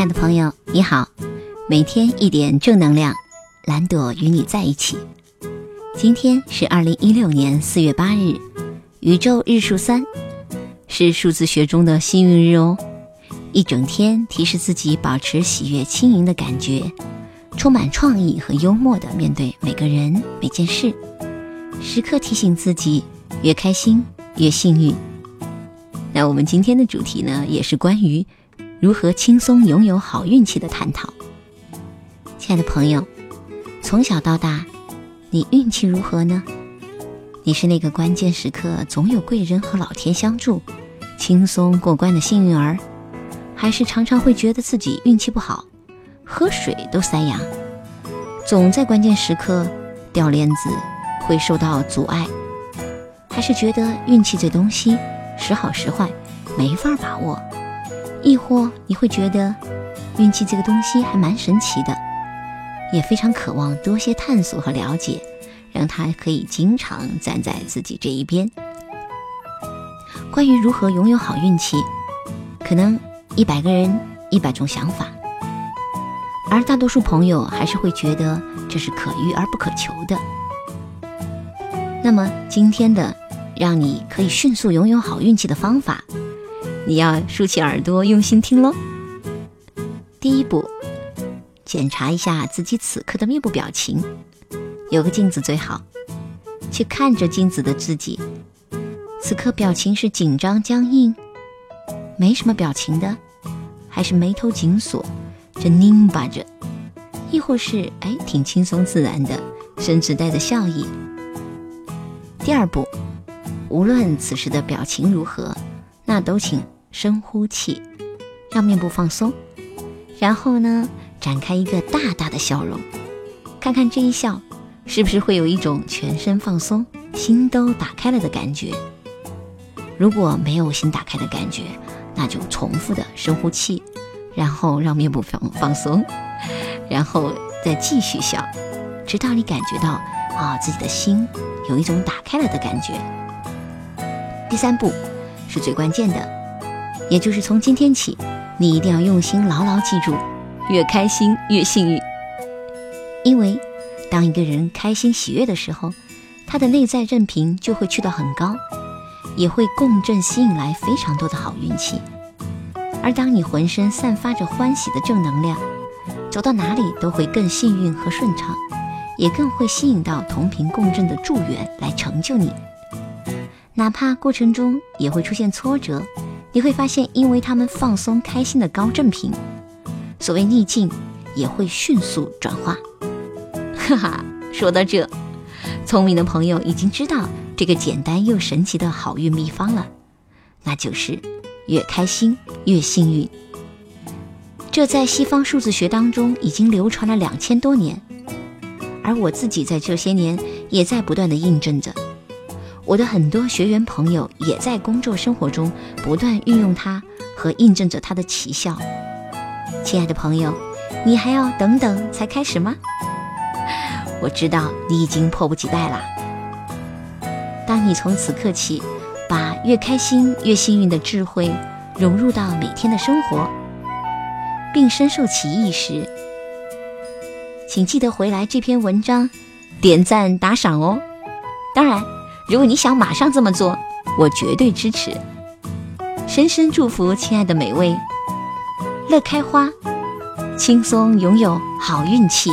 亲爱的朋友，你好，每天一点正能量，蓝朵与你在一起。今天是二零一六年四月八日，宇宙日数三，是数字学中的幸运日哦。一整天提示自己保持喜悦轻盈的感觉，充满创意和幽默的面对每个人每件事，时刻提醒自己越开心越幸运。那我们今天的主题呢，也是关于如何轻松拥有好运气的探讨。亲爱的朋友，从小到大，你运气如何呢？你是那个关键时刻总有贵人和老天相助，轻松过关的幸运儿，还是常常会觉得自己运气不好，喝水都塞牙，总在关键时刻掉链子，会受到阻碍，还是觉得运气这东西？时好时坏，没法把握；亦或你会觉得运气这个东西还蛮神奇的，也非常渴望多些探索和了解，让它可以经常站在自己这一边。关于如何拥有好运气，可能一百个人一百种想法，而大多数朋友还是会觉得这是可遇而不可求的。那么今天的。让你可以迅速拥有好运气的方法，你要竖起耳朵用心听喽。第一步，检查一下自己此刻的面部表情，有个镜子最好，去看着镜子的自己，此刻表情是紧张僵硬，没什么表情的，还是眉头紧锁，这拧巴着，亦或是哎挺轻松自然的，甚至带着笑意。第二步。无论此时的表情如何，那都请深呼气，让面部放松，然后呢，展开一个大大的笑容，看看这一笑是不是会有一种全身放松、心都打开了的感觉。如果没有心打开的感觉，那就重复的深呼气，然后让面部放放松，然后再继续笑，直到你感觉到啊自己的心有一种打开了的感觉。第三步是最关键的，也就是从今天起，你一定要用心牢牢记住：越开心越幸运。因为当一个人开心喜悦的时候，他的内在振频就会去到很高，也会共振吸引来非常多的好运气。而当你浑身散发着欢喜的正能量，走到哪里都会更幸运和顺畅，也更会吸引到同频共振的助缘来成就你。哪怕过程中也会出现挫折，你会发现，因为他们放松开心的高振频，所谓逆境也会迅速转化。哈哈，说到这，聪明的朋友已经知道这个简单又神奇的好运秘方了，那就是越开心越幸运。这在西方数字学当中已经流传了两千多年，而我自己在这些年也在不断的印证着。我的很多学员朋友也在工作生活中不断运用它和印证着它的奇效。亲爱的朋友，你还要等等才开始吗？我知道你已经迫不及待啦。当你从此刻起，把越开心越幸运的智慧融入到每天的生活，并深受其意时，请记得回来这篇文章点赞打赏哦。当然。如果你想马上这么做，我绝对支持。深深祝福亲爱的每位，乐开花，轻松拥有好运气。